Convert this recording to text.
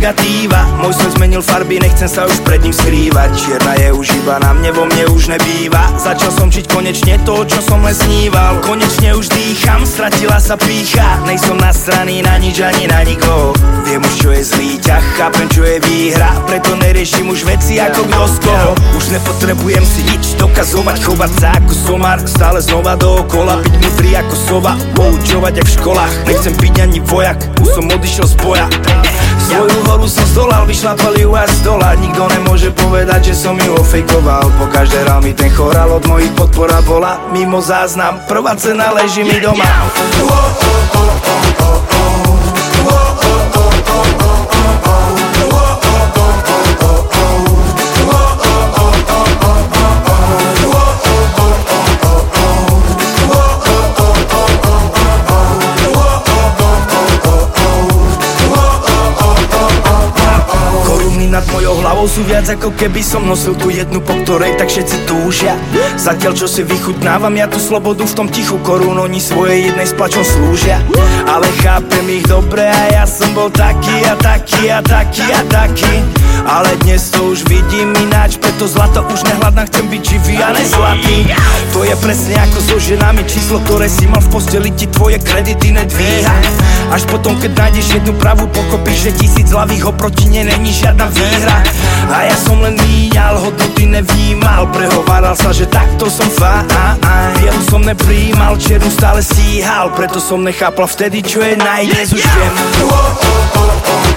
negatíva. Môj sen zmenil farby, nechcem sa už pred ním skrývať. Čierna je už iba na mne, vo mne už nebýva. Začal som žiť konečne to, čo som len sníval. Konečne už dýcham, stratila sa pícha Nejsom na strany na nič ani na nikoho. Viem už čo je zlý ťah, chápem čo je výhra. Preto neriešim už veci ako kto z koho Už nepotrebujem si nič dokazovať, chovať sa ako somar Stále znova dookola, byť múdry ako sova. Poučovať jak v školách, nechcem byť ani vojak Už som odišiel z boja zdolal, vyšlapali ju až z dola. Nikto nemôže povedať, že som ju ofejkoval Po každé mi ten chorál od mojich podpora bola Mimo záznam, prvá cena leží mi doma. Nad hlavou sú viac ako keby som nosil tu jednu, po ktorej tak všetci túžia. Zatiaľ čo si vychutnávam ja tú slobodu v tom tichu korún Oni svoje jednej s plačom slúžia. Ale chápem ich dobre a ja som bol taký a taký a taký a taký. Ale dnes to už vidím ináč, preto zlato už nehľadám, chcem byť živý a nezlatý To je presne ako so ženami, číslo, ktoré si mal v posteli ti tvoje kredity nedvíha Až potom, keď nájdeš jednu pravú, pokopíš, že tisíc hlavých oproti ne není žiadna výhra A ja som len míňal, hodnoty nevnímal Prehováral sa, že takto som fajn. Bielu som nepríjmal, čiernu stále stíhal Preto som nechápal vtedy, čo je naj, dnes už viem. Pretože